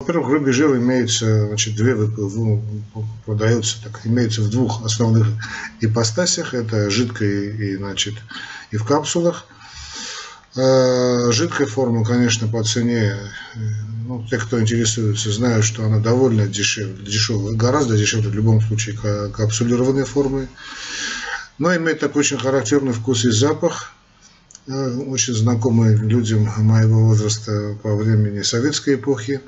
Во-первых, рыбий жир имеется, значит, две продается, так, имеется в двух основных ипостасях. Это жидкой и, значит, и в капсулах. Жидкая форма, конечно, по цене, ну, те, кто интересуется, знают, что она довольно дешевле, дешевая, гораздо дешевле в любом случае капсулированной формы. Но имеет такой очень характерный вкус и запах, э, очень знакомый людям моего возраста по времени советской эпохи,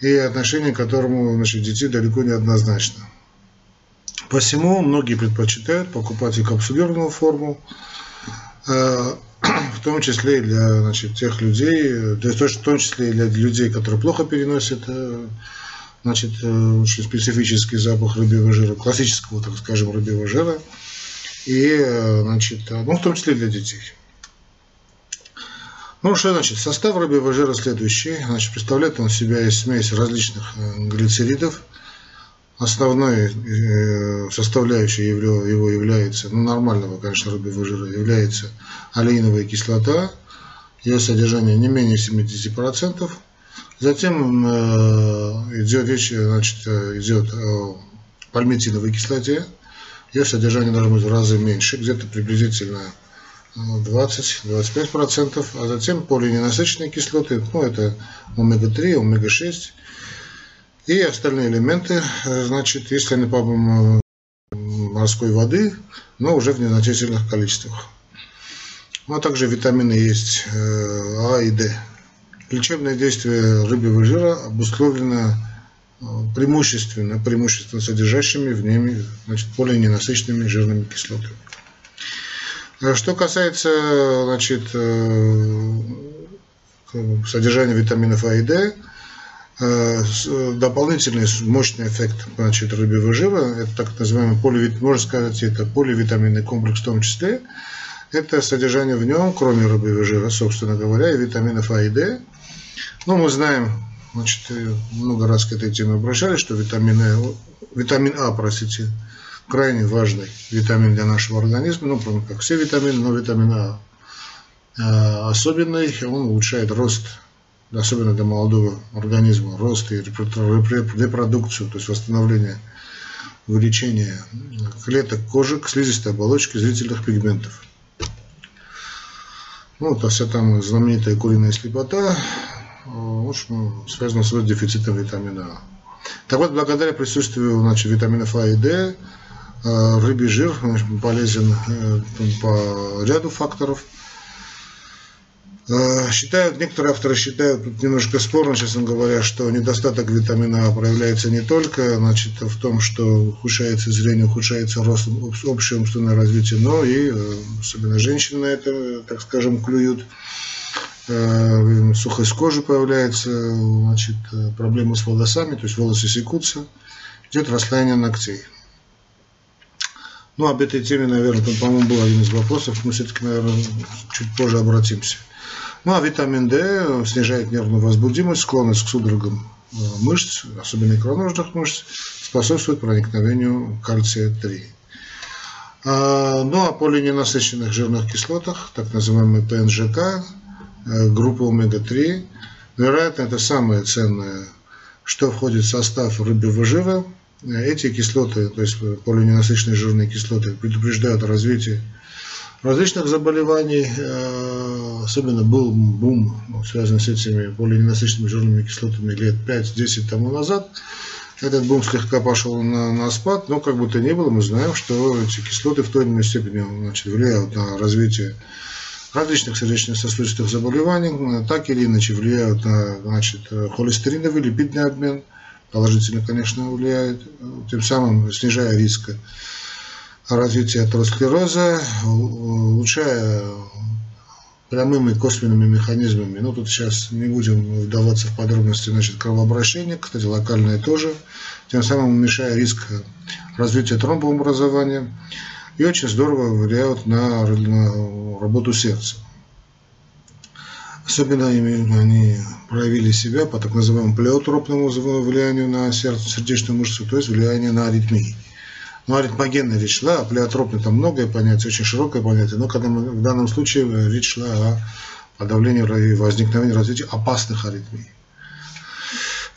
и отношение к которому значит, детей далеко не однозначно. Посему многие предпочитают покупать и капсулированную форму, э, в том числе и для значит, тех людей, есть в том числе и для людей, которые плохо переносят э, значит, очень специфический запах рыбьего жира, классического, так скажем, рыбьего жира – и, э, значит, э, ну, в том числе для детей. Ну, что значит? Состав рыбьего жира следующий. Значит, представляет он себя из смеси различных э, глицеридов. Основной составляющей его является, ну, нормального, конечно, рыбьего жира, является олеиновая кислота. Ее содержание не менее 70%. Затем идет речь, значит, идет о пальмитиновой кислоте, ее содержание должно быть в разы меньше, где-то приблизительно 20-25%, ну, а затем полиненасыщенные кислоты, ну это омега-3, омега-6 и остальные элементы, э, значит, если они по морской воды, но уже в незначительных количествах. Ну, а также витамины есть э, А и Д. Лечебное действие рыбьего жира обусловлено преимущественно, преимущественно содержащими в ними значит, более ненасыщенными жирными кислотами. А что касается значит, э, содержания витаминов А и Д, э, дополнительный мощный эффект значит, рыбьего жира, это так называемый поливит, можно сказать, это поливитаминный комплекс в том числе, это содержание в нем, кроме рыбьего жира, собственно говоря, и витаминов А и Д. Ну, мы знаем Значит, много раз к этой теме обращались, что витамин, э, витамин А, простите, крайне важный витамин для нашего организма, ну, помимо как все витамины, но витамин А э, особенный, он улучшает рост, особенно для молодого организма, рост и репродукцию, то есть восстановление, увеличение клеток кожи, слизистой оболочки, зрительных пигментов. Ну, то вся там знаменитая куриная слепота, в общем, связано с дефицитом витамина А. Так вот, благодаря присутствию значит, витаминов А и Д, э, рыбий жир полезен э, по ряду факторов. Э, считают, некоторые авторы считают, тут немножко спорно, честно говоря, что недостаток витамина А проявляется не только значит, в том, что ухудшается зрение, ухудшается рост, общее умственное развитие, но и особенно женщины на это, так скажем, клюют. Сухость кожи появляется, значит, проблемы с волосами, то есть волосы секутся, идет расслоение ногтей. Ну, об этой теме, наверное, там, по-моему, был один из вопросов, мы все-таки, наверное, чуть позже обратимся. Ну, а витамин D снижает нервную возбудимость, склонность к судорогам э, мышц, особенно икроножных мышц, способствует проникновению кальция-3. А, ну, а полиненасыщенных жирных кислотах, так называемый ПНЖК, Э, группы омега-3. Вероятно, это самое ценное, что входит в состав рыбьего жира. Эти кислоты, то есть полиненасыщенные жирные кислоты, предупреждают развитие различных заболеваний. Э, особенно был бум, связанный с этими полиненасыщенными жирными кислотами лет 5-10 тому назад. Этот бум слегка пошел на, на спад, но как бы то ни было, мы знаем, что эти кислоты в той или иной степени значит, влияют на развитие различных сердечно-сосудистых заболеваний, так или иначе влияют на значит, холестериновый липидный обмен, положительно, конечно, влияет, тем самым снижая риск развития атеросклероза, улучшая прямыми косвенными механизмами. Ну, тут сейчас не будем вдаваться в подробности, значит, кровообращения, кстати, локальное тоже, тем самым уменьшая риск развития тромбообразования и очень здорово влияют на, на работу сердца. Особенно они проявили себя по так называемому плеотропному влиянию на сердце, сердечную мышцу, то есть влияние на аритмии. Ну, аритмогенная речь шла, а плеотропный там многое понятие, очень широкое понятие, но когда мы, в данном случае речь шла о подавлении и развития опасных аритмий.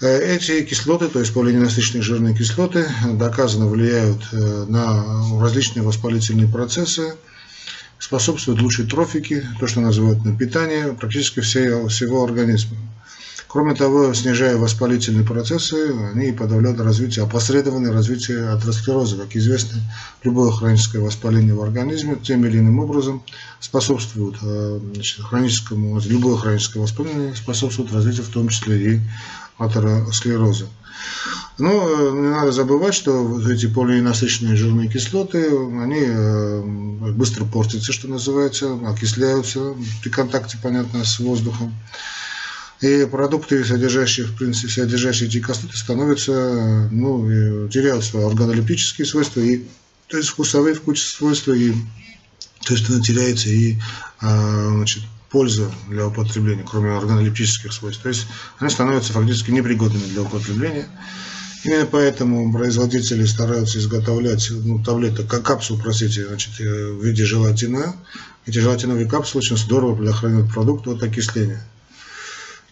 Э, эти кислоты, то есть полиненасыщенные жирные кислоты, доказано влияют э, на различные воспалительные процессы, способствуют лучшей трофике, то, что называют на питание практически всего, всего организма. Кроме того, снижая воспалительные процессы, они подавляют развитие, опосредованное развитие атеросклероза. Как известно, любое хроническое воспаление в организме тем или иным образом способствует э, значит, хроническому, любое хроническое воспаление способствует развитию в том числе и атеросклероза. Но э, не надо забывать, что эти полиненасыщенные жирные кислоты, они э, быстро портятся, что называется, окисляются при контакте, понятно, с воздухом. И продукты, содержащие, в принципе, содержащие эти кислоты, становятся, ну, теряют свои органолептические свойства, и, то есть вкусовые вкусовые свойства, и, то есть теряется и а, значит, польза для употребления, кроме органолептических свойств. То есть они становятся фактически непригодными для употребления. Именно поэтому производители стараются изготовлять ну, таблеток, как капсул, простите, значит, э, в виде желатина. Эти желатиновые капсулы очень здорово предохраняют продукт от окисления.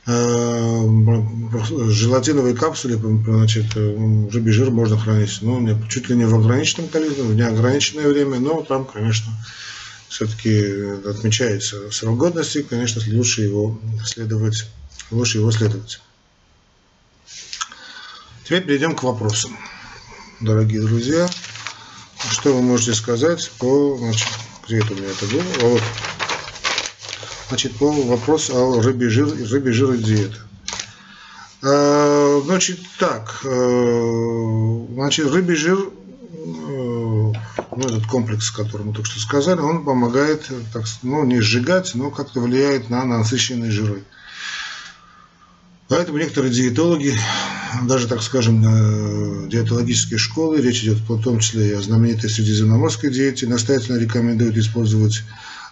Э, желатиновые капсулы, значит, э, рыбий жир можно хранить ну, чуть ли не в ограниченном количестве, в неограниченное время, но там, конечно, все-таки отмечается срок годности, конечно, лучше его следовать, лучше его следовать. Теперь перейдем к вопросам. Дорогие друзья, что вы можете сказать по, значит, где это у меня это было? А вот Значит, по вопросу о рыбе жир, рыбе жир и диете. А, значит, так, э, значит, рыбий жир, э, ну, этот комплекс, который мы только что сказали, он помогает, так, ну, не сжигать, но как-то влияет на насыщенные жиры. Поэтому некоторые диетологи, даже, так скажем, диетологические школы, речь идет в том числе и о знаменитой средиземноморской диете, настоятельно рекомендуют использовать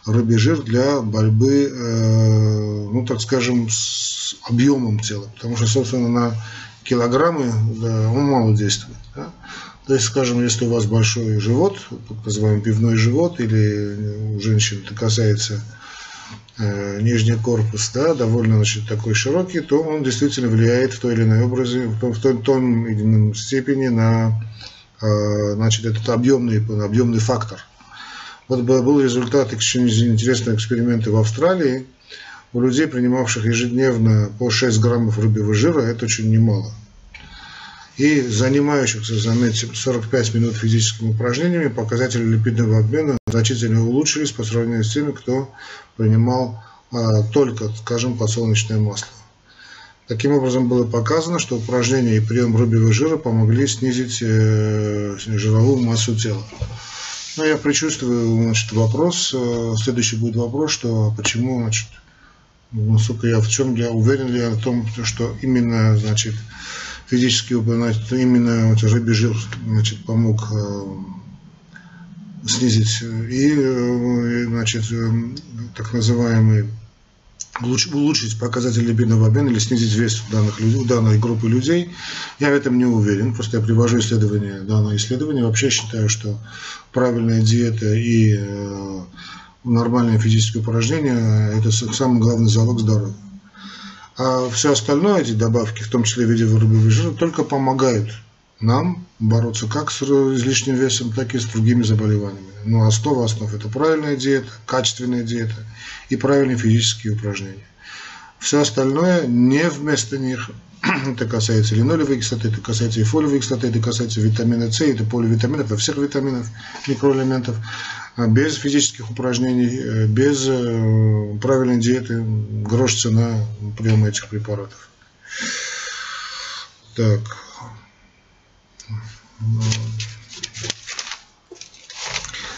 рыбий жир для борьбы, э, ну так скажем, с объемом тела, потому что, собственно, на килограммы да, он мало действует. Да? То есть, скажем, если у вас большой живот, так называемый пивной живот, или у женщин это касается э, нижний корпус, да, довольно значит, такой широкий, то он действительно влияет в той или иной образе, в том, в том, в том или ином степени на э, значит, этот объемный, объемный фактор. Вот был результат очень интересного эксперимента в Австралии. У людей, принимавших ежедневно по 6 граммов рыбьего жира, это очень немало. И занимающихся, заметим, 45 минут физическими упражнениями, показатели липидного обмена значительно улучшились по сравнению с теми, кто принимал а, только, скажем, подсолнечное масло. Таким образом было показано, что упражнения и прием рыбьего жира помогли снизить э, жировую массу тела. Ну, я предчувствую, значит, вопрос. Э, следующий будет вопрос, что почему, значит, насколько я в чем я уверен ли я в том, что именно, значит, физически значит, именно вот, рыбий жир, значит, помог э, снизить и, э, значит, так называемый улучшить показатель либидного обмена или снизить вес у, данных, у данной группы людей. Я в этом не уверен, просто я привожу исследование, данное исследование. Вообще считаю, что правильная диета и э, нормальное физическое упражнение – это самый главный залог здоровья. А все остальное, эти добавки, в том числе в виде вырубивого жира, только помогают нам бороться как с излишним весом, так и с другими заболеваниями. Но основа основ – это правильная диета, качественная диета и правильные физические упражнения. Все остальное не вместо них. Это касается линолевой кислоты, это касается и фолиевой кислоты, это касается витамина С, это поливитаминов, во всех витаминах, микроэлементов. А без физических упражнений, э, без э, правильной диеты грош цена приема этих препаратов. Так.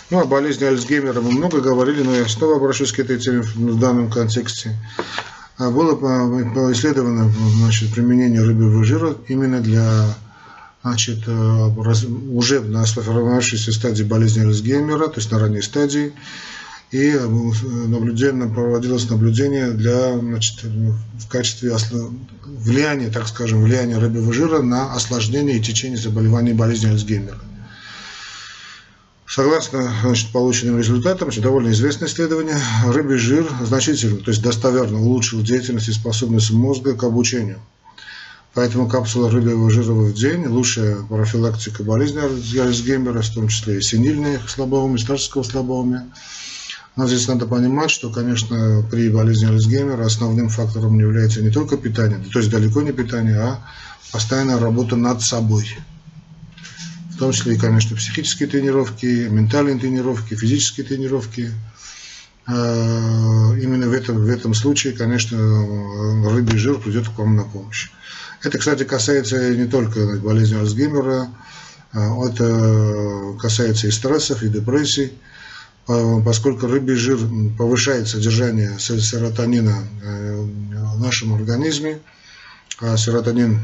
Ну, о болезни Альцгеймера мы много говорили, но я снова обращусь к этой теме в данном контексте. А было исследовано значит, применение рыбьего жира именно для значит, э, уже на сформировавшейся стадии болезни Альцгеймера, то есть на ранней стадии, и э, наблюдение, проводилось наблюдение для, значит, в качестве влияния, так скажем, влияния рыбьего жира на осложнение и течение заболеваний болезни Альцгеймера. Согласно значит, полученным результатам, это довольно известное исследование, рыбий жир значительно, то есть достоверно улучшил деятельность и способность мозга к обучению. Поэтому капсула рыбьего жира в день – лучшая профилактика болезни Альцгеймера, в том числе и синильных слабоумия, старческого слабоумия. Но здесь надо понимать, что, конечно, при болезни Альцгеймера основным фактором является не только питание, то есть далеко не питание, а постоянная работа над собой. В том числе конечно, психические тренировки, ментальные тренировки, физические тренировки. А, именно в этом, в этом случае, конечно, рыбий жир придет к вам на помощь. Это, кстати, касается не только болезни Альцгеймера, а это касается и стрессов, и депрессий, поскольку рыбий жир повышает содержание серотонина э, в нашем организме, а серотонин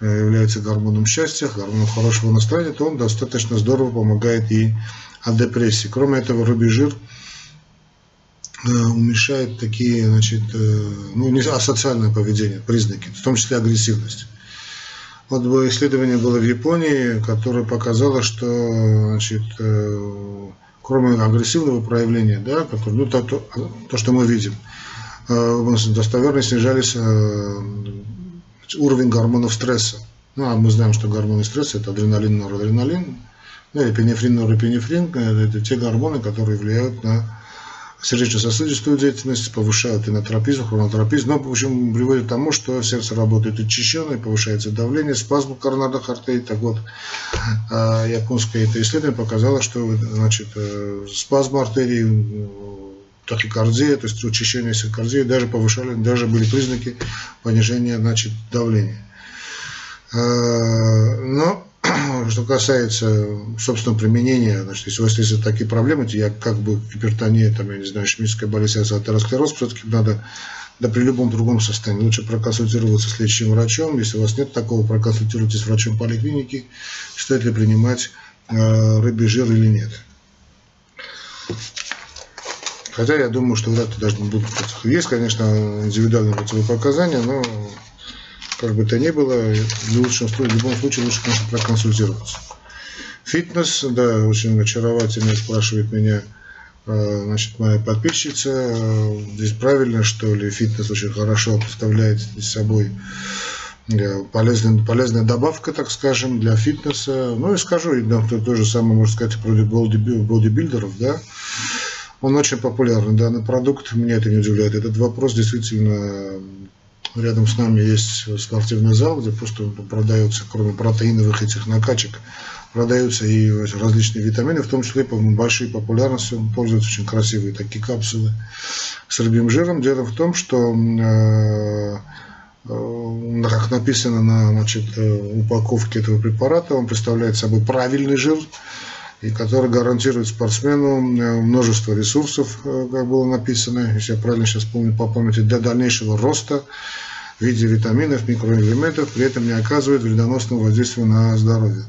э, является гормоном счастья, гормоном хорошего настроения, то он достаточно здорово помогает и от депрессии. Кроме этого, рыбий жир уменьшает такие, значит, ну, не асоциальное поведение, признаки, в том числе агрессивность. Вот исследование было в Японии, которое показало, что значит, кроме агрессивного проявления, да, который, ну, то, то, то, что мы видим, достоверно снижались уровень гормонов стресса. Ну, а мы знаем, что гормоны стресса – это адреналин, норадреналин, ну, или пенефрин, норепинефрин – это те гормоны, которые влияют на сердечно-сосудистую деятельность, повышают инотропизм, хронотропизм, но, в общем, приводит к тому, что сердце работает учащенно, повышается давление, спазм коронарных артерий. Так вот, а, японское это исследование показало, что значит, э, спазм артерий, тахикардия, то есть учащение сердцекардии, даже повышали, даже были признаки понижения значит, давления. А, но что касается, собственно, применения, значит, если у вас есть такие проблемы, то я как бы гипертония, там, я не знаю, ишемическая болезнь, атеросклероз, все-таки надо, да при любом другом состоянии, лучше проконсультироваться с лечащим врачом. Если у вас нет такого, проконсультируйтесь с врачом поликлиники, стоит ли принимать э, рыбий жир или нет. Хотя я думаю, что вряд ли должны будут. Есть, конечно, индивидуальные противопоказания, но как бы то ни было, в, лучшем, в любом случае лучше, конечно, проконсультироваться. Фитнес, да, очень очаровательно спрашивает меня а, значит, моя подписчица. А, здесь правильно, что ли, фитнес очень хорошо представляет собой э, полезная, полезная добавка, так скажем, для фитнеса. Ну и скажу, да, то, то же самое, можно сказать, про бодибилдеров, да. Он очень популярный, данный продукт, меня это не удивляет. Этот вопрос действительно Рядом с нами есть спортивный зал, где просто продаются, кроме протеиновых этих накачек, продаются и различные витамины, в том числе по большой популярностью пользуются очень красивые такие капсулы с рыбьим жиром. Дело в том, что э, э, как написано на значит, э, упаковке этого препарата, он представляет собой правильный жир, и который гарантирует спортсмену множество ресурсов, как было написано, если я правильно сейчас помню по памяти, для дальнейшего роста, в виде витаминов, микроэлементов, при этом не оказывает вредоносного воздействия на здоровье.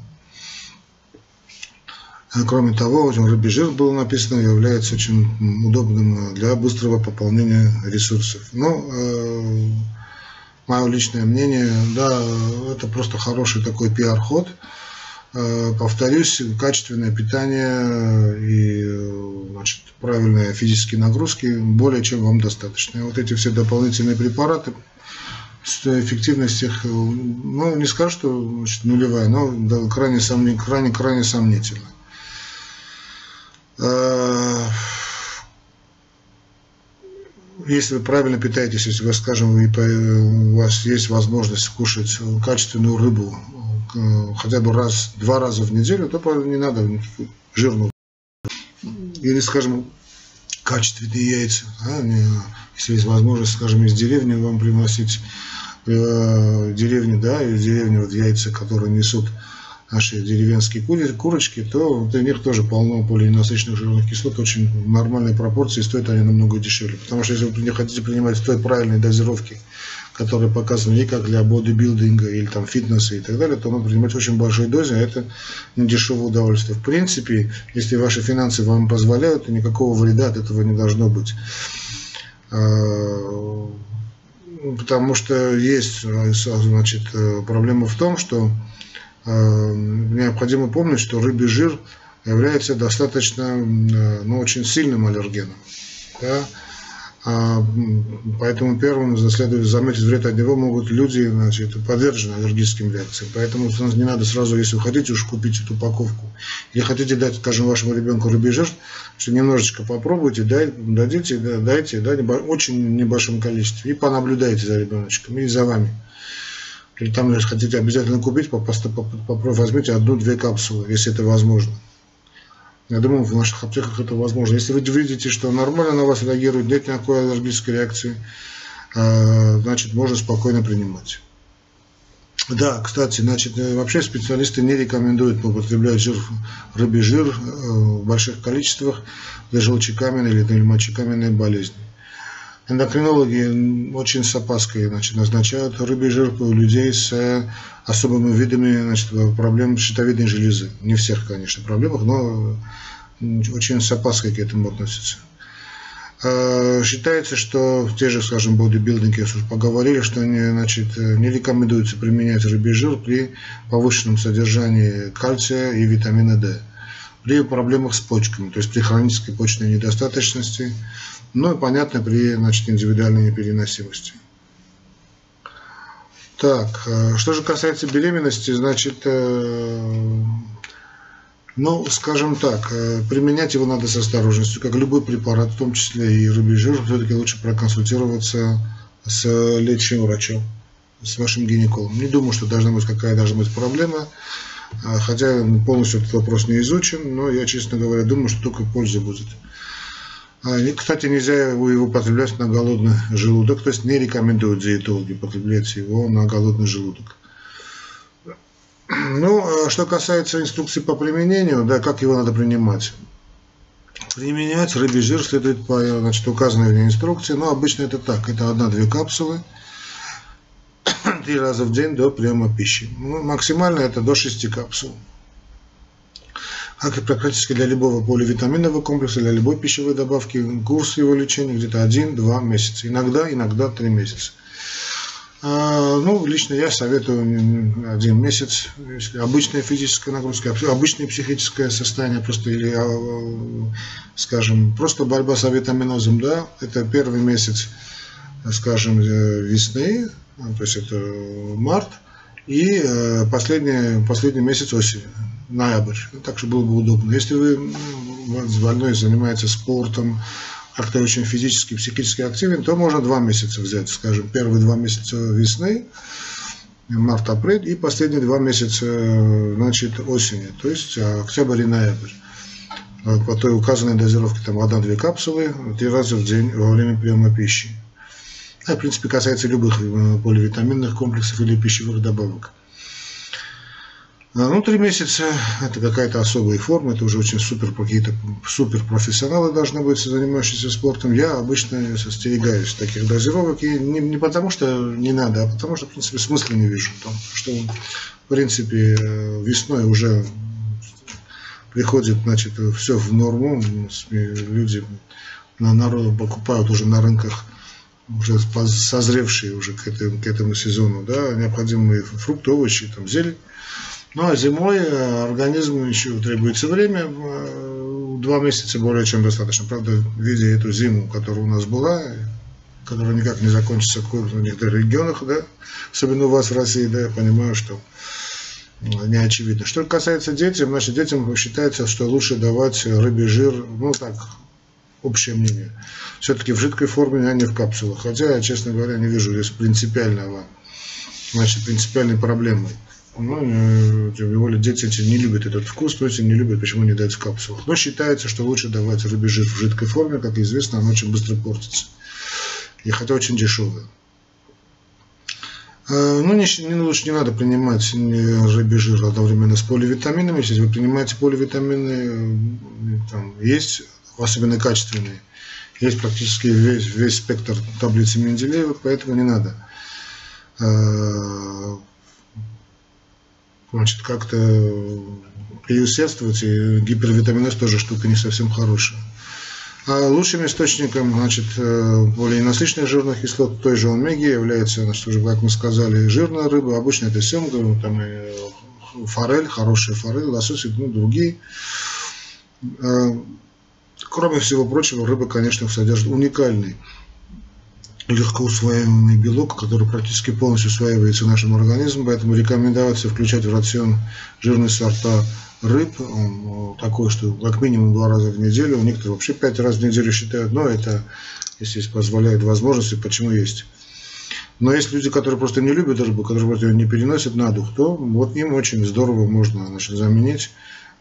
А кроме того, рыбий жир было написано, является очень удобным для быстрого пополнения ресурсов. Э, мое личное мнение, да, это просто хороший такой пиар-ход. Э, повторюсь, качественное питание и значит, правильные физические нагрузки более чем вам достаточно. И вот эти все дополнительные препараты эффективность их, ну, не скажу, что значит, нулевая, но да, крайне, сомнительная. крайне, крайне сомнительна. Если вы правильно питаетесь, если вы, скажем, у вас есть возможность кушать качественную рыбу хотя бы раз, два раза в неделю, то не надо жирную. Или, скажем, качественные яйца. Да? Если есть возможность, скажем, из деревни вам приносить э, деревни, да, из деревни вот яйца, которые несут наши деревенские курочки, то в них тоже полно полиненасыщенных жирных кислот, очень нормальной пропорции, стоят они намного дешевле. Потому что если вы не хотите принимать той правильной дозировки, которые показаны и как для бодибилдинга или там фитнеса и так далее, то надо принимать очень большой дозе, а это дешевое удовольствие. В принципе, если ваши финансы вам позволяют, то никакого вреда от этого не должно быть. А, потому что есть значит, проблема в том, что а, необходимо помнить, что рыбий жир является достаточно, ну, очень сильным аллергеном. Да? А, поэтому первым следует заметить вред от него могут люди, значит, подвержены аллергическим реакциям. Поэтому не надо сразу, если вы хотите уж купить эту упаковку, или хотите дать, скажем, вашему ребенку рыбий что немножечко попробуйте, дай, дадите, дайте, да, очень небольшом количестве, и понаблюдайте за ребеночком и за вами. Или там, если хотите обязательно купить, попробуйте, возьмите одну-две капсулы, если это возможно. Я думаю, в наших аптеках это возможно. Если вы видите, что нормально на вас реагирует, нет никакой аллергической реакции, а, значит, можно спокойно принимать. Да, кстати, значит, э, вообще специалисты не рекомендуют употреблять жир, рыбий жир э, в больших количествах для желчекаменной или мочекаменной болезни. Эндокринологи очень с опаской значит, назначают рыбий жир у людей с э, особыми видами значит, проблем щитовидной железы. Не всех, конечно, проблемах, но очень с опаской к этому относятся. А, считается, что те же, скажем, бодибилдинги уже поговорили, что не, значит, не рекомендуется применять рыбий жир при повышенном содержании кальция и витамина D. При проблемах с почками, то есть при хронической почечной недостаточности, ну и, понятно, при значит, индивидуальной непереносимости. Так, а, что же касается беременности, значит, э, ну, скажем так, э, применять его надо с осторожностью, как любой препарат, в том числе и рыбий жир, все-таки лучше проконсультироваться с лечащим врачом, с вашим гинекологом. Не думаю, что должна быть какая должна быть проблема, хотя полностью этот вопрос не изучен, но я, честно говоря, думаю, что только польза будет. А, кстати, нельзя его, его употреблять на голодный желудок, то есть не рекомендуют диетологи употреблять его на голодный желудок. Ну, а что касается инструкции по применению, да, как его надо принимать. Применять рыбий жир следует по значит, указанной в ней инструкции, но обычно это так, это одна-две капсулы, три раза в день до приема пищи. Ну, максимально это до 6 капсул. Как и практически для любого поливитаминного комплекса, для любой пищевой добавки, курс его лечения где-то 1-2 месяца, иногда, иногда 3 месяца. А, ну, лично я советую один месяц, если обычная физическая нагрузка, обычное психическое состояние, просто или, а, скажем, просто борьба с авитаминозом, да, это первый месяц, скажем, э, весны, то есть это март, и э, последний, последний месяц осени, ноябрь, так что было бы удобно. Если вы больной занимается спортом, как-то очень физически, психически активен, то можно два месяца взять, скажем, первые два месяца весны, март-апрель, и последние два месяца, значит, осени, то есть октябрь и ноябрь. По той указанной дозировке там одна-две капсулы три раза в день во время приема пищи. Это, в принципе, касается любых э, поливитаминных комплексов или пищевых добавок. Ну, три месяца – это какая-то особая форма, это уже очень супер, какие-то супер профессионалы должны быть, занимающиеся спортом. Я обычно остерегаюсь таких дозировок, и не, не потому что не надо, а потому что, в принципе, смысла не вижу в том, что, в принципе, весной уже приходит, значит, все в норму, люди на народу покупают уже на рынках уже созревшие уже к этому, к этому сезону, да, необходимые фрукты, овощи, там, зелень. Ну а зимой э, организму еще требуется время, э, два месяца более чем достаточно. Правда, видя эту зиму, которая у нас была, которая никак не закончится в некоторых регионах, да, особенно у вас в России, да, я понимаю, что э, не очевидно. Что касается детям, значит, детям считается, что лучше давать рыбий жир, ну так, общее мнение. Все-таки в жидкой форме, а не в капсулах. Хотя я, честно говоря, не вижу здесь принципиального, значит, принципиальной проблемы. Ну, тем более дети не любят этот вкус, то есть не любят, почему не дать в капсулах. Но считается, что лучше давать рыбий жир в жидкой форме, как известно, он очень быстро портится. И хотя очень дешевый. А, ну, не, не, лучше не надо принимать рыбий жир одновременно с поливитаминами. Если вы принимаете поливитамины, там есть, особенно качественные, есть практически весь, весь спектр таблицы Менделеева, поэтому не надо значит, как-то переусердствовать, и гипервитаминоз тоже штука не совсем хорошая. А лучшим источником значит, э, более насыщенных жирных кислот той же омеги является, значит, уже, как мы сказали, жирная рыба. Обычно это семга, там и форель, хорошая форель, лосось и ну, другие. Э, кроме всего прочего, рыба, конечно, содержит уникальный легко усваиваемый белок, который практически полностью усваивается нашим организмом, поэтому рекомендуется включать в рацион жирные сорта рыб, он такой, что как минимум два раза в неделю, у некоторых вообще пять раз в неделю считают, но это, если позволяет возможности, почему есть. Но есть люди, которые просто не любят рыбу, которые просто ее не переносят на дух, то вот им очень здорово можно значит, заменить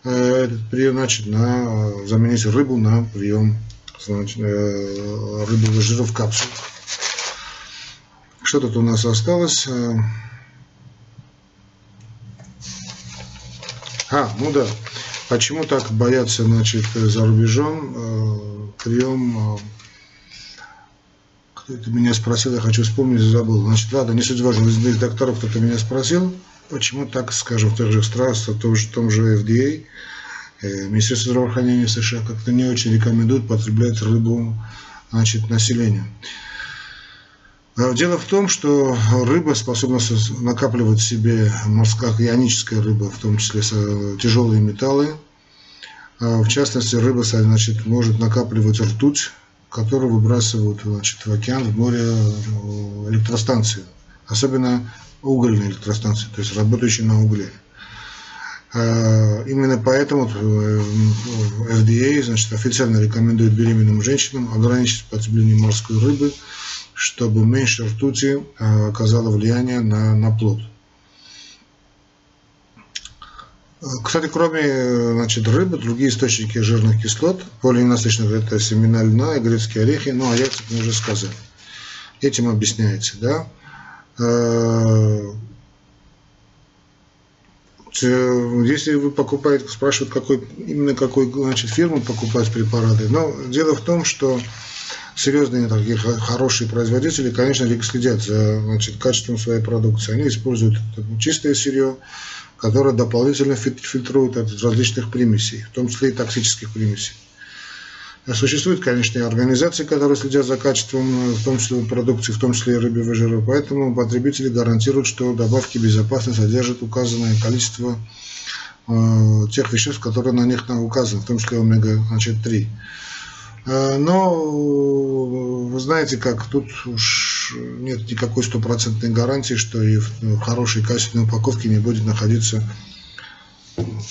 э, этот прием, значит, на, заменить рыбу на прием значит, э, рыбовых жиров в капсулах. Что тут у нас осталось? Э, а, ну да. Почему так боятся, значит, за рубежом э, прием э, кто-то меня спросил, я хочу вспомнить, забыл. Значит, ладно, не суть важно, из докторов кто-то меня спросил, почему так, скажем, в тех же странах, в том же, FDA, Министерство здравоохранения США как-то не очень рекомендует потреблять рыбу значит, населению. А дело в том, что рыба способна накапливать в себе морская ионическая рыба, в том числе тяжелые металлы. А в частности, рыба значит, может накапливать ртуть, которые выбрасывают значит, в океан, в море э, электростанции, особенно угольные электростанции, то есть работающие на угле. Э, именно поэтому э, FDA значит, официально рекомендует беременным женщинам ограничить потребление морской рыбы, чтобы меньше ртути оказало влияние на, на плод. Кстати, кроме значит, рыбы, другие источники жирных кислот, полиненасыщенных, это семена льна и грецкие орехи, ну, а яйца мы уже сказали. Этим объясняется, да. Э, если вы покупаете, спрашивают, какой, именно какой значит, фирмы покупать препараты, но дело в том, что серьезные такие хорошие производители, конечно, следят за значит, качеством своей продукции. Они используют чистое сырье, которая дополнительно фильтрует от различных примесей, в том числе и токсических примесей. Существуют, конечно, и организации, которые следят за качеством, в том числе продукции, в том числе и рыбьего жира. Поэтому потребители гарантируют, что добавки безопасно содержат указанное количество э, тех веществ, которые на них указаны, в том числе омега-3. Э, но вы знаете как, тут уж нет никакой стопроцентной гарантии, что и в хорошей качественной упаковке не будет находиться,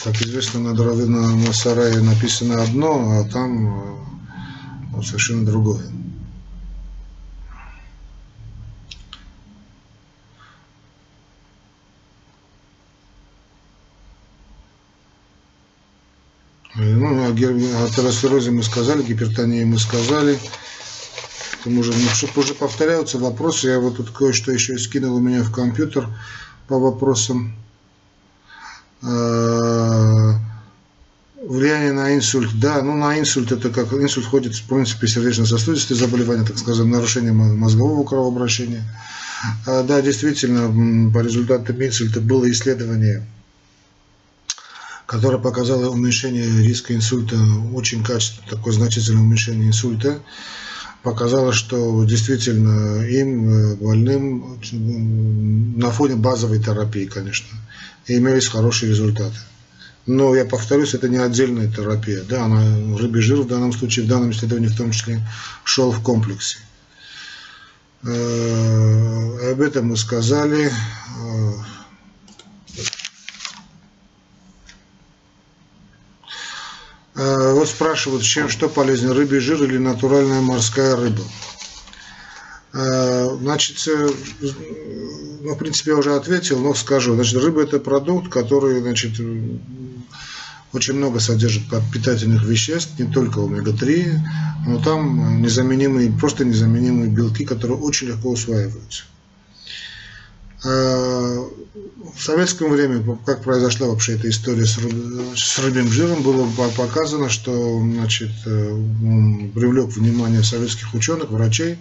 как известно, на, на, на сарае написано одно, а там э, совершенно другое. Ну, о, о атеросклерозе мы сказали, гипертонии мы сказали. Уже, ну, чтобы уже повторяются вопросы, я вот тут кое-что еще скинул у меня в компьютер по вопросам. Э, влияние на инсульт. Да, ну на инсульт это как инсульт входит в принципе сердечно-сосудистые заболевания, так скажем, нарушение мозгового кровообращения. Э, да, действительно, по результатам инсульта было исследование которая показала уменьшение риска инсульта, очень качественное, такое значительное уменьшение инсульта. Показала, что действительно им, э, больным, на фоне базовой терапии, конечно, имелись хорошие результаты. Но я повторюсь, это не отдельная терапия. Да, она, рыбий жир в данном случае, в данном исследовании в том числе, шел в комплексе. Э, об этом мы сказали. Э, вот спрашивают, чем что полезнее, рыбий жир или натуральная морская рыба. Э, значит, э, ну, в принципе, я уже ответил, но скажу. Значит, рыба это продукт, который, значит, очень много содержит питательных веществ, не только омега-3, но там незаменимые, просто незаменимые белки, которые очень легко усваиваются. В советском времени, как произошла вообще эта история с, с рыбьим жиром, было показано, что значит, э, привлек внимание советских ученых, врачей,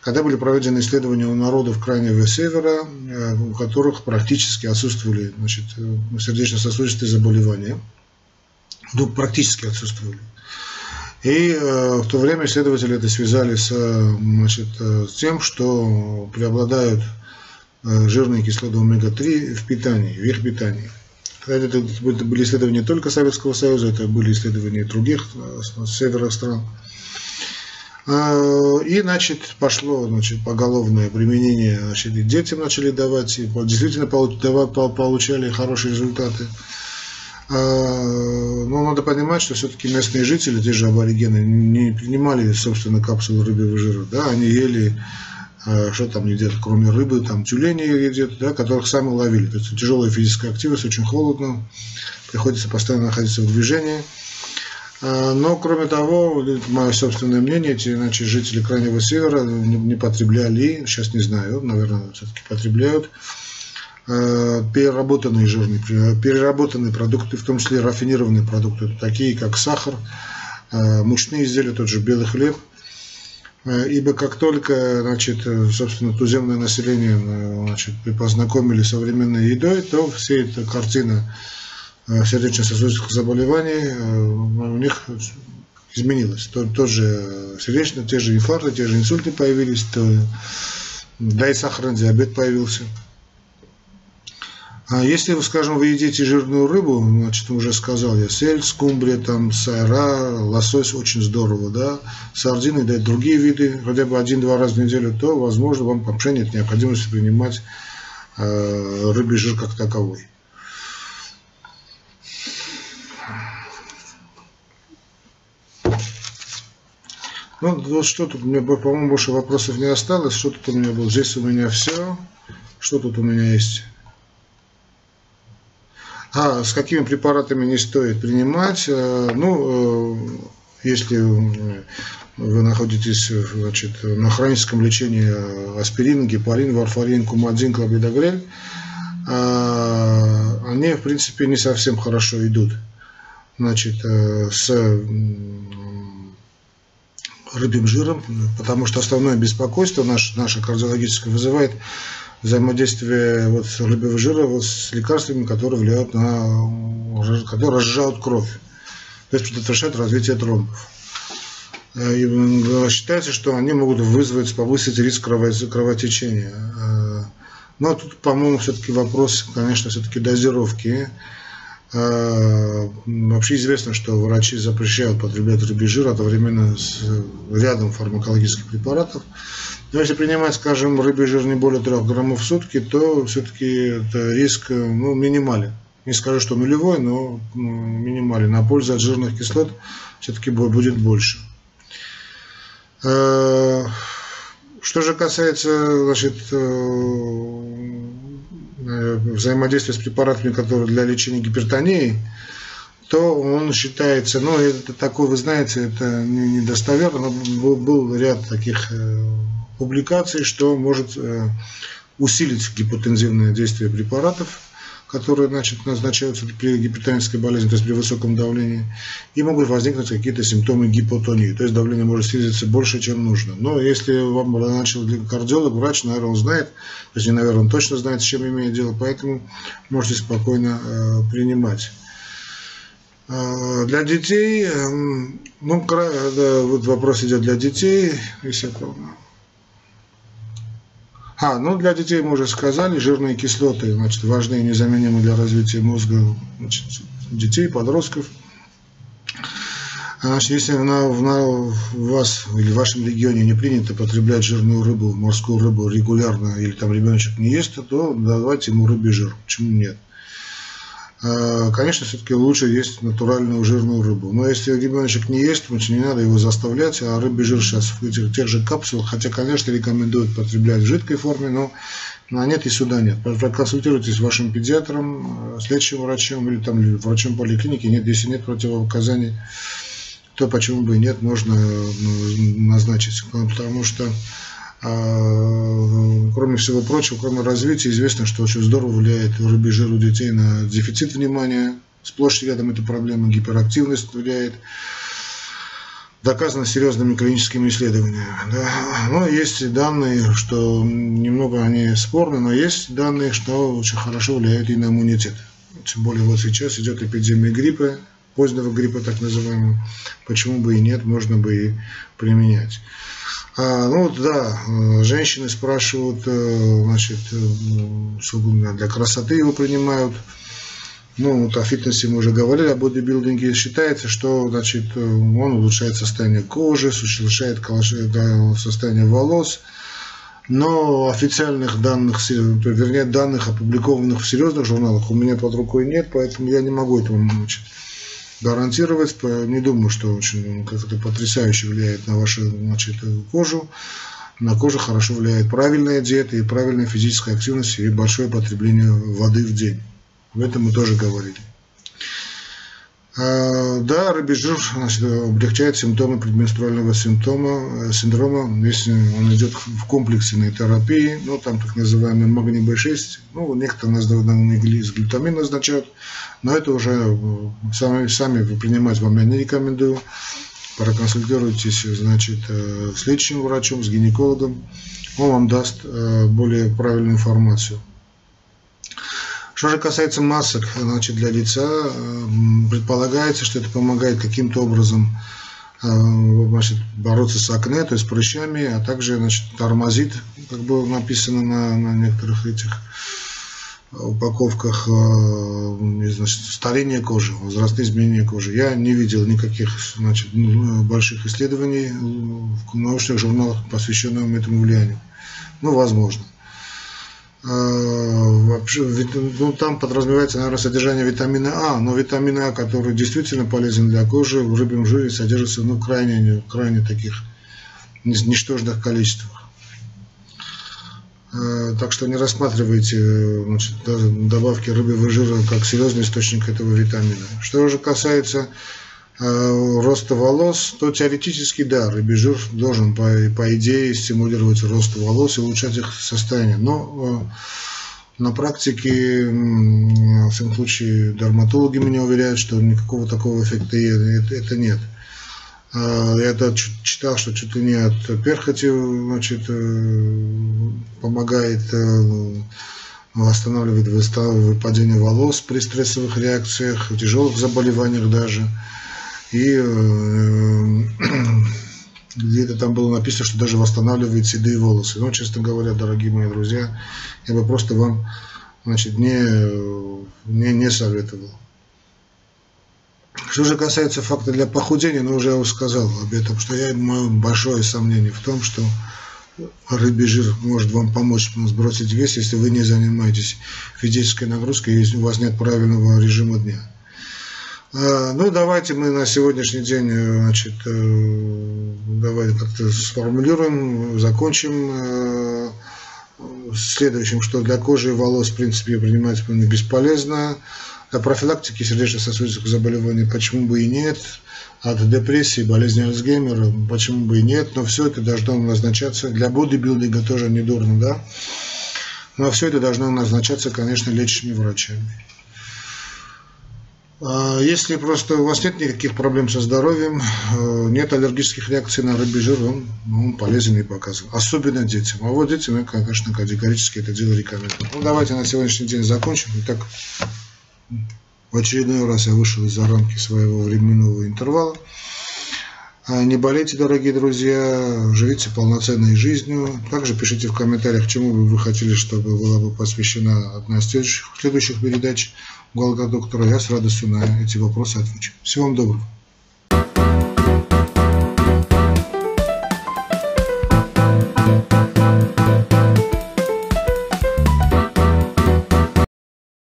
когда были проведены исследования у народов Крайнего Севера, э, у которых практически отсутствовали значит, э, сердечно-сосудистые заболевания. Ну, практически отсутствовали. И в то время исследователи это связали с, значит, с тем, что преобладают жирные кислоты омега-3 в питании, в их питании. Это, это были исследования не только Советского Союза, это были исследования других э, северных стран. А, и, значит, пошло значит, поголовное применение, значит, и детям начали давать, и действительно получали хорошие результаты. А, но надо понимать, что все-таки местные жители, те же аборигены, не принимали, собственно, капсулы рыбьего жира. Да, они ели, что там едят, кроме рыбы, там тюлени едят, да, которых сами ловили. То есть тяжелая физическая активность, очень холодно, приходится постоянно находиться в движении. А, но, кроме того, мое собственное мнение, эти иначе жители Крайнего Севера не потребляли, сейчас не знаю, наверное, все-таки потребляют, Э, переработанные жирные, переработанные продукты, в том числе рафинированные продукты, такие как сахар, мучные изделия, тот же белый хлеб. Э, ибо как только, значит, собственно, туземное население значит, познакомились с современной едой, то вся эта картина сердечно-сосудистых заболеваний у них изменилась. Тот, тот же сердечный, те же инфаркты, те же инсульты появились, то, да и сахарный диабет появился. А если, скажем, вы едите жирную рыбу, значит, уже сказал я, сель, скумбрия, там, сайра, лосось очень здорово, да, сардины, да и другие виды, хотя бы один-два раза в неделю, то, возможно, вам вообще нет необходимости принимать э, рыбий жир как таковой. Ну, вот что тут, у меня, по-моему, больше вопросов не осталось. Что тут у меня было? Здесь у меня все. Что тут у меня есть? А с какими препаратами не стоит принимать? Э, ну, э, если вы находитесь значит, на хроническом лечении аспирин, гепарин, варфарин, кумадин, клопидогрель, э, они, в принципе, не совсем хорошо идут. Значит, с рыбьим жиром, потому что основное беспокойство наше, наше кардиологическое вызывает взаимодействие вот рыбьего жира вот с лекарствами, которые влияют на, которые разжижают кровь, то есть предотвращают развитие тромбов. Э, и считается, что они могут вызвать, повысить риск кровотечения. Э, но тут, по-моему, все-таки вопрос, конечно, все-таки дозировки. Э, вообще известно, что врачи запрещают потреблять рыбий жир одновременно с рядом фармакологических препаратов. Но если принимать, скажем, рыбий жир не более 3 граммов в сутки, то все-таки риск ну, минимален. Не скажу, что нулевой, но ну, минимален. А польза от жирных кислот все-таки будет больше. Э, что же касается значит, э, взаимодействия с препаратами, которые для лечения гипертонии, то он считается, ну, это такой, вы знаете, это недостоверно, но был, ряд таких э, публикаций, что может э, усилить гипотензивное действие препаратов, которые значит, назначаются при гипертонической болезни, то есть при высоком давлении, и могут возникнуть какие-то симптомы гипотонии, то есть давление может снизиться больше, чем нужно. Но если вам начал кардиолог, врач, наверное, он знает, то есть наверное, он точно знает, с чем имеет дело, поэтому можете спокойно э, принимать. Э, для детей, э, ну, да, вот вопрос идет для детей, если я помню. А, ну для детей мы уже сказали, жирные кислоты, значит, важны и незаменимы для развития мозга значит, детей, подростков. Значит, если на, на, вас или в вашем регионе не принято потреблять жирную рыбу, морскую рыбу регулярно, или там ребеночек не ест, то давайте ему рыбий жир. Почему нет? А, конечно, все-таки лучше есть натуральную жирную рыбу. Но если ребеночек не ест, не надо его заставлять, а рыбий жир сейчас в этих, тех же капсулах, хотя, конечно, рекомендуют потреблять в жидкой форме, но на нет и сюда нет. Проконсультируйтесь с вашим педиатром, с лечащим врачом или там врачом поликлиники. Нет, если нет противопоказаний, то почему бы и нет, можно ну, назначить. Потому что кроме всего прочего, кроме развития, известно, что очень здорово влияет рыбий жир у детей на дефицит внимания. Сплошь и рядом эта проблема, гиперактивность влияет. Доказано серьезными клиническими исследованиями. Да. Но есть данные, что немного они спорны, но есть данные, что очень хорошо влияет и на иммунитет. Тем более вот сейчас идет эпидемия гриппа, позднего гриппа так называемого. Почему бы и нет, можно бы и применять. А, ну да, э, женщины спрашивают, э, значит, э, для красоты его принимают. Ну, вот о фитнесе мы уже говорили, о бодибилдинге. Считается, что значит, он улучшает состояние кожи, улучшает состояние волос. Но официальных данных, вернее, данных, опубликованных в серьезных журналах у меня под рукой нет, поэтому я не могу этому значит, гарантировать. Не думаю, что очень как-то потрясающе влияет на вашу значит, кожу. На кожу хорошо влияет правильная диета и правильная физическая активность и большое потребление воды в день. Об этом мы тоже говорили. А, да, рыбий жир значит, облегчает симптомы предменструального симптома, э, синдрома, если он идет в комплексной терапии, ну, там так называемый магний B6, ну, некоторые из глютамин назначают, но это уже э, сами, сами вы принимать вам я не рекомендую. Проконсультируйтесь, значит, э, с лечащим врачом, с гинекологом, он вам даст более правильную информацию. Что же касается масок значит, для лица, э, предполагается, что это помогает каким-то образом э, значит, бороться с акне, то есть прыщами, а также значит, тормозит, как было написано на, на некоторых этих упаковках э, значит, старение кожи, возрастные изменения кожи. Я не видел никаких значит, больших исследований в научных журналах, посвященных этому влиянию. Ну, возможно. Вообще, ну, там подразумевается, наверное, содержание витамина А, но витамин А, который действительно полезен для кожи, в рыбьем жире содержится ну, крайне, крайне таких ничтожных количествах. Э, так что не рассматривайте значит, добавки рыбьего жира как серьезный источник этого витамина. Что же касается роста волос, то теоретически да, рыбий жир должен по, по идее стимулировать рост волос и улучшать их состояние. Но э, на практике, в всяком случае, дерматологи меня уверяют, что никакого такого эффекта это нет. Э, я это читал, что ли не от перхоти значит, помогает восстанавливает выпадение волос при стрессовых реакциях, тяжелых заболеваниях даже. И э, где-то там было написано, что даже восстанавливает седые волосы. Но, честно говоря, дорогие мои друзья, я бы просто вам значит, не, не, не советовал. Что же касается факта для похудения, ну уже я сказал об этом, что я мое большое сомнение в том, что рыбий жир может вам помочь сбросить вес, если вы не занимаетесь физической нагрузкой, если у вас нет правильного режима дня. А, ну, давайте мы на сегодняшний день, э, значит, э, давайте как-то сформулируем, закончим э, следующим, что для кожи и волос, в принципе, принимать бесполезно. Для профилактики сердечно-сосудистых заболеваний почему бы и нет. От депрессии, болезни Альцгеймера почему бы и нет. Но все это должно назначаться, для бодибилдинга тоже недурно, да. Но все это должно назначаться, конечно, лечащими врачами. А если просто у вас нет никаких проблем со здоровьем, э, нет аллергических реакций на рыбий жир, он, он полезен и показан. Особенно детям. А вот детям я, конечно, категорически это дело рекомендую. Ну, давайте на сегодняшний день закончим. Итак, в очередной раз я вышел из-за рамки своего временного интервала. А не болейте, дорогие друзья, живите полноценной жизнью. Также пишите в комментариях, чему бы вы хотели, чтобы была бы посвящена одна из следующих, следующих передач. Голга доктора, я с радостью на эти вопросы отвечу. Всего вам доброго.